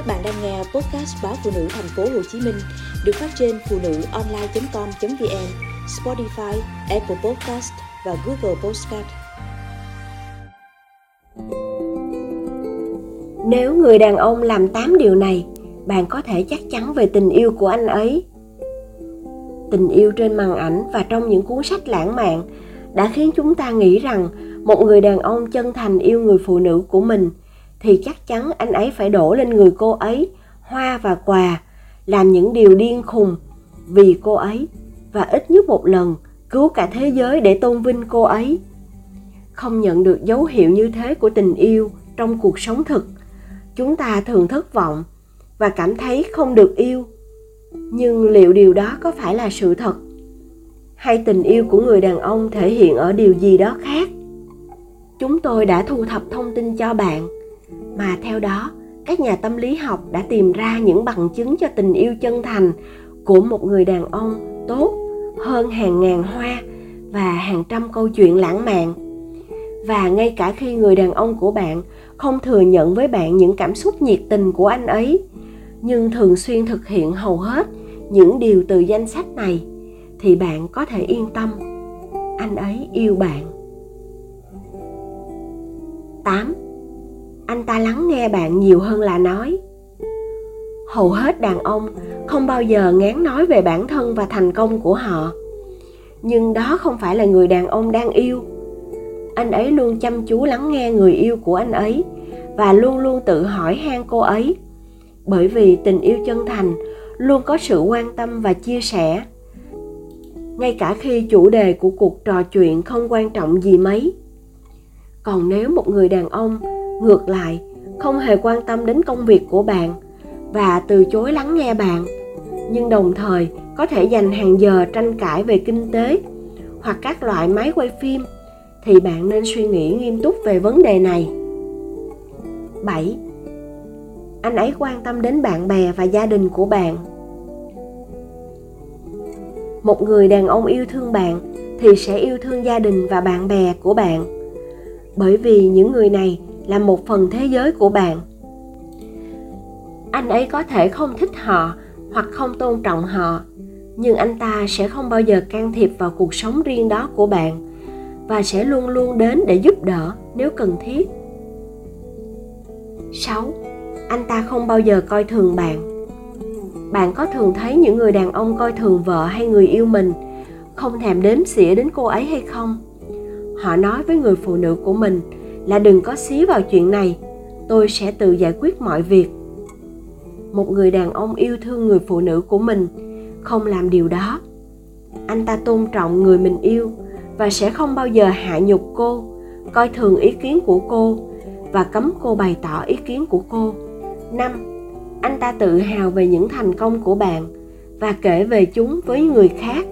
Các bạn đang nghe podcast báo phụ nữ thành phố Hồ Chí Minh được phát trên phụ nữ online.com.vn, Spotify, Apple Podcast và Google Podcast. Nếu người đàn ông làm 8 điều này, bạn có thể chắc chắn về tình yêu của anh ấy. Tình yêu trên màn ảnh và trong những cuốn sách lãng mạn đã khiến chúng ta nghĩ rằng một người đàn ông chân thành yêu người phụ nữ của mình thì chắc chắn anh ấy phải đổ lên người cô ấy, hoa và quà, làm những điều điên khùng. Vì cô ấy, và ít nhất một lần, cứu cả thế giới để tôn vinh cô ấy. Không nhận được dấu hiệu như thế của tình yêu trong cuộc sống thực, chúng ta thường thất vọng và cảm thấy không được yêu. Nhưng liệu điều đó có phải là sự thật? Hay tình yêu của người đàn ông thể hiện ở điều gì đó khác? Chúng tôi đã thu thập thông tin cho bạn mà theo đó, các nhà tâm lý học đã tìm ra những bằng chứng cho tình yêu chân thành của một người đàn ông tốt hơn hàng ngàn hoa và hàng trăm câu chuyện lãng mạn. Và ngay cả khi người đàn ông của bạn không thừa nhận với bạn những cảm xúc nhiệt tình của anh ấy, nhưng thường xuyên thực hiện hầu hết những điều từ danh sách này, thì bạn có thể yên tâm, anh ấy yêu bạn. 8 anh ta lắng nghe bạn nhiều hơn là nói. Hầu hết đàn ông không bao giờ ngán nói về bản thân và thành công của họ. Nhưng đó không phải là người đàn ông đang yêu. Anh ấy luôn chăm chú lắng nghe người yêu của anh ấy và luôn luôn tự hỏi han cô ấy. Bởi vì tình yêu chân thành luôn có sự quan tâm và chia sẻ. Ngay cả khi chủ đề của cuộc trò chuyện không quan trọng gì mấy. Còn nếu một người đàn ông ngược lại, không hề quan tâm đến công việc của bạn và từ chối lắng nghe bạn nhưng đồng thời, có thể dành hàng giờ tranh cãi về kinh tế hoặc các loại máy quay phim thì bạn nên suy nghĩ nghiêm túc về vấn đề này 7. Anh ấy quan tâm đến bạn bè và gia đình của bạn. Một người đàn ông yêu thương bạn thì sẽ yêu thương gia đình và bạn bè của bạn. Bởi vì những người này là một phần thế giới của bạn anh ấy có thể không thích họ hoặc không tôn trọng họ nhưng anh ta sẽ không bao giờ can thiệp vào cuộc sống riêng đó của bạn và sẽ luôn luôn đến để giúp đỡ nếu cần thiết 6. Anh ta không bao giờ coi thường bạn. Bạn có thường thấy những người đàn ông coi thường vợ hay người yêu mình, không thèm đếm xỉa đến cô ấy hay không? Họ nói với người phụ nữ của mình là đừng có xí vào chuyện này, tôi sẽ tự giải quyết mọi việc. Một người đàn ông yêu thương người phụ nữ của mình không làm điều đó. Anh ta tôn trọng người mình yêu và sẽ không bao giờ hạ nhục cô, coi thường ý kiến của cô và cấm cô bày tỏ ý kiến của cô. Năm, anh ta tự hào về những thành công của bạn và kể về chúng với người khác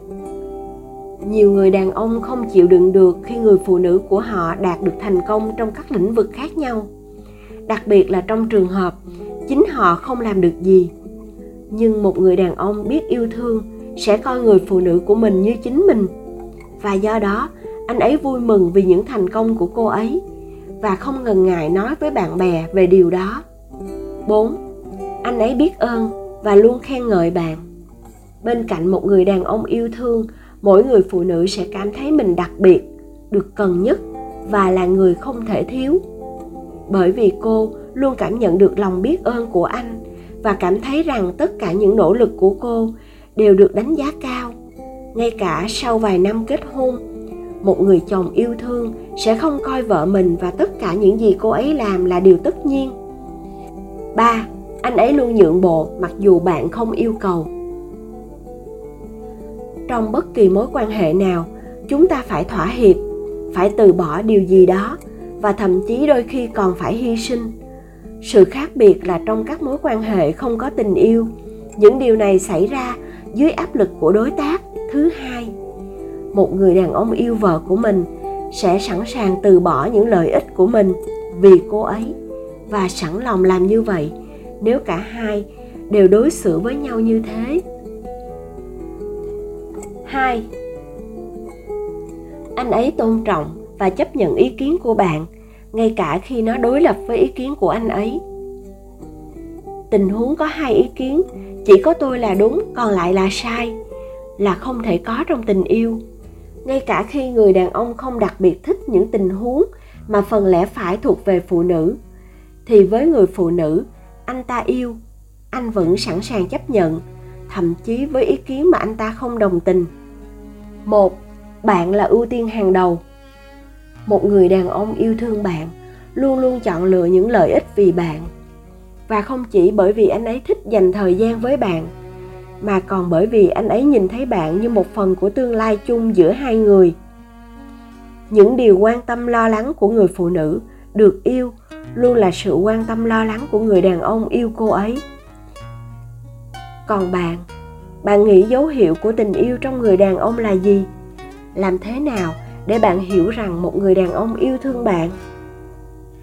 nhiều người đàn ông không chịu đựng được khi người phụ nữ của họ đạt được thành công trong các lĩnh vực khác nhau đặc biệt là trong trường hợp chính họ không làm được gì nhưng một người đàn ông biết yêu thương sẽ coi người phụ nữ của mình như chính mình và do đó, anh ấy vui mừng vì những thành công của cô ấy và không ngần ngại nói với bạn bè về điều đó 4. Anh ấy biết ơn và luôn khen ngợi bạn. Bên cạnh một người đàn ông yêu thương mỗi người phụ nữ sẽ cảm thấy mình đặc biệt, được cần nhất và là người không thể thiếu. Bởi vì cô luôn cảm nhận được lòng biết ơn của anh và cảm thấy rằng tất cả những nỗ lực của cô đều được đánh giá cao. Ngay cả sau vài năm kết hôn, một người chồng yêu thương sẽ không coi vợ mình và tất cả những gì cô ấy làm là điều tất nhiên. Ba, anh ấy luôn nhượng bộ mặc dù bạn không yêu cầu trong bất kỳ mối quan hệ nào, chúng ta phải thỏa hiệp, phải từ bỏ điều gì đó, và thậm chí đôi khi còn phải hy sinh. Sự khác biệt là trong các mối quan hệ không có tình yêu, những điều này xảy ra dưới áp lực của đối tác. Thứ hai, một người đàn ông yêu vợ của mình sẽ sẵn sàng từ bỏ những lợi ích của mình vì cô ấy, và sẵn lòng làm như vậy nếu cả hai đều đối xử với nhau như thế. 2. Anh ấy tôn trọng và chấp nhận ý kiến của bạn, ngay cả khi nó đối lập với ý kiến của anh ấy. tình huống có hai ý kiến chỉ có tôi là đúng còn lại là sai là không thể có trong tình yêu ngay cả khi người đàn ông không đặc biệt thích những tình huống mà phần lẽ phải thuộc về phụ nữ thì với người phụ nữ anh ta yêu anh vẫn sẵn sàng chấp nhận thậm chí với ý kiến mà anh ta không đồng tình. Một, bạn là ưu tiên hàng đầu. Một người đàn ông yêu thương bạn, luôn luôn chọn lựa những lợi ích vì bạn. Và không chỉ bởi vì anh ấy thích dành thời gian với bạn, mà còn bởi vì anh ấy nhìn thấy bạn như một phần của tương lai chung giữa hai người. Những điều quan tâm lo lắng của người phụ nữ được yêu luôn là sự quan tâm lo lắng của người đàn ông yêu cô ấy còn bạn bạn nghĩ dấu hiệu của tình yêu trong người đàn ông là gì? Làm thế nào để bạn hiểu rằng một người đàn ông yêu thương bạn?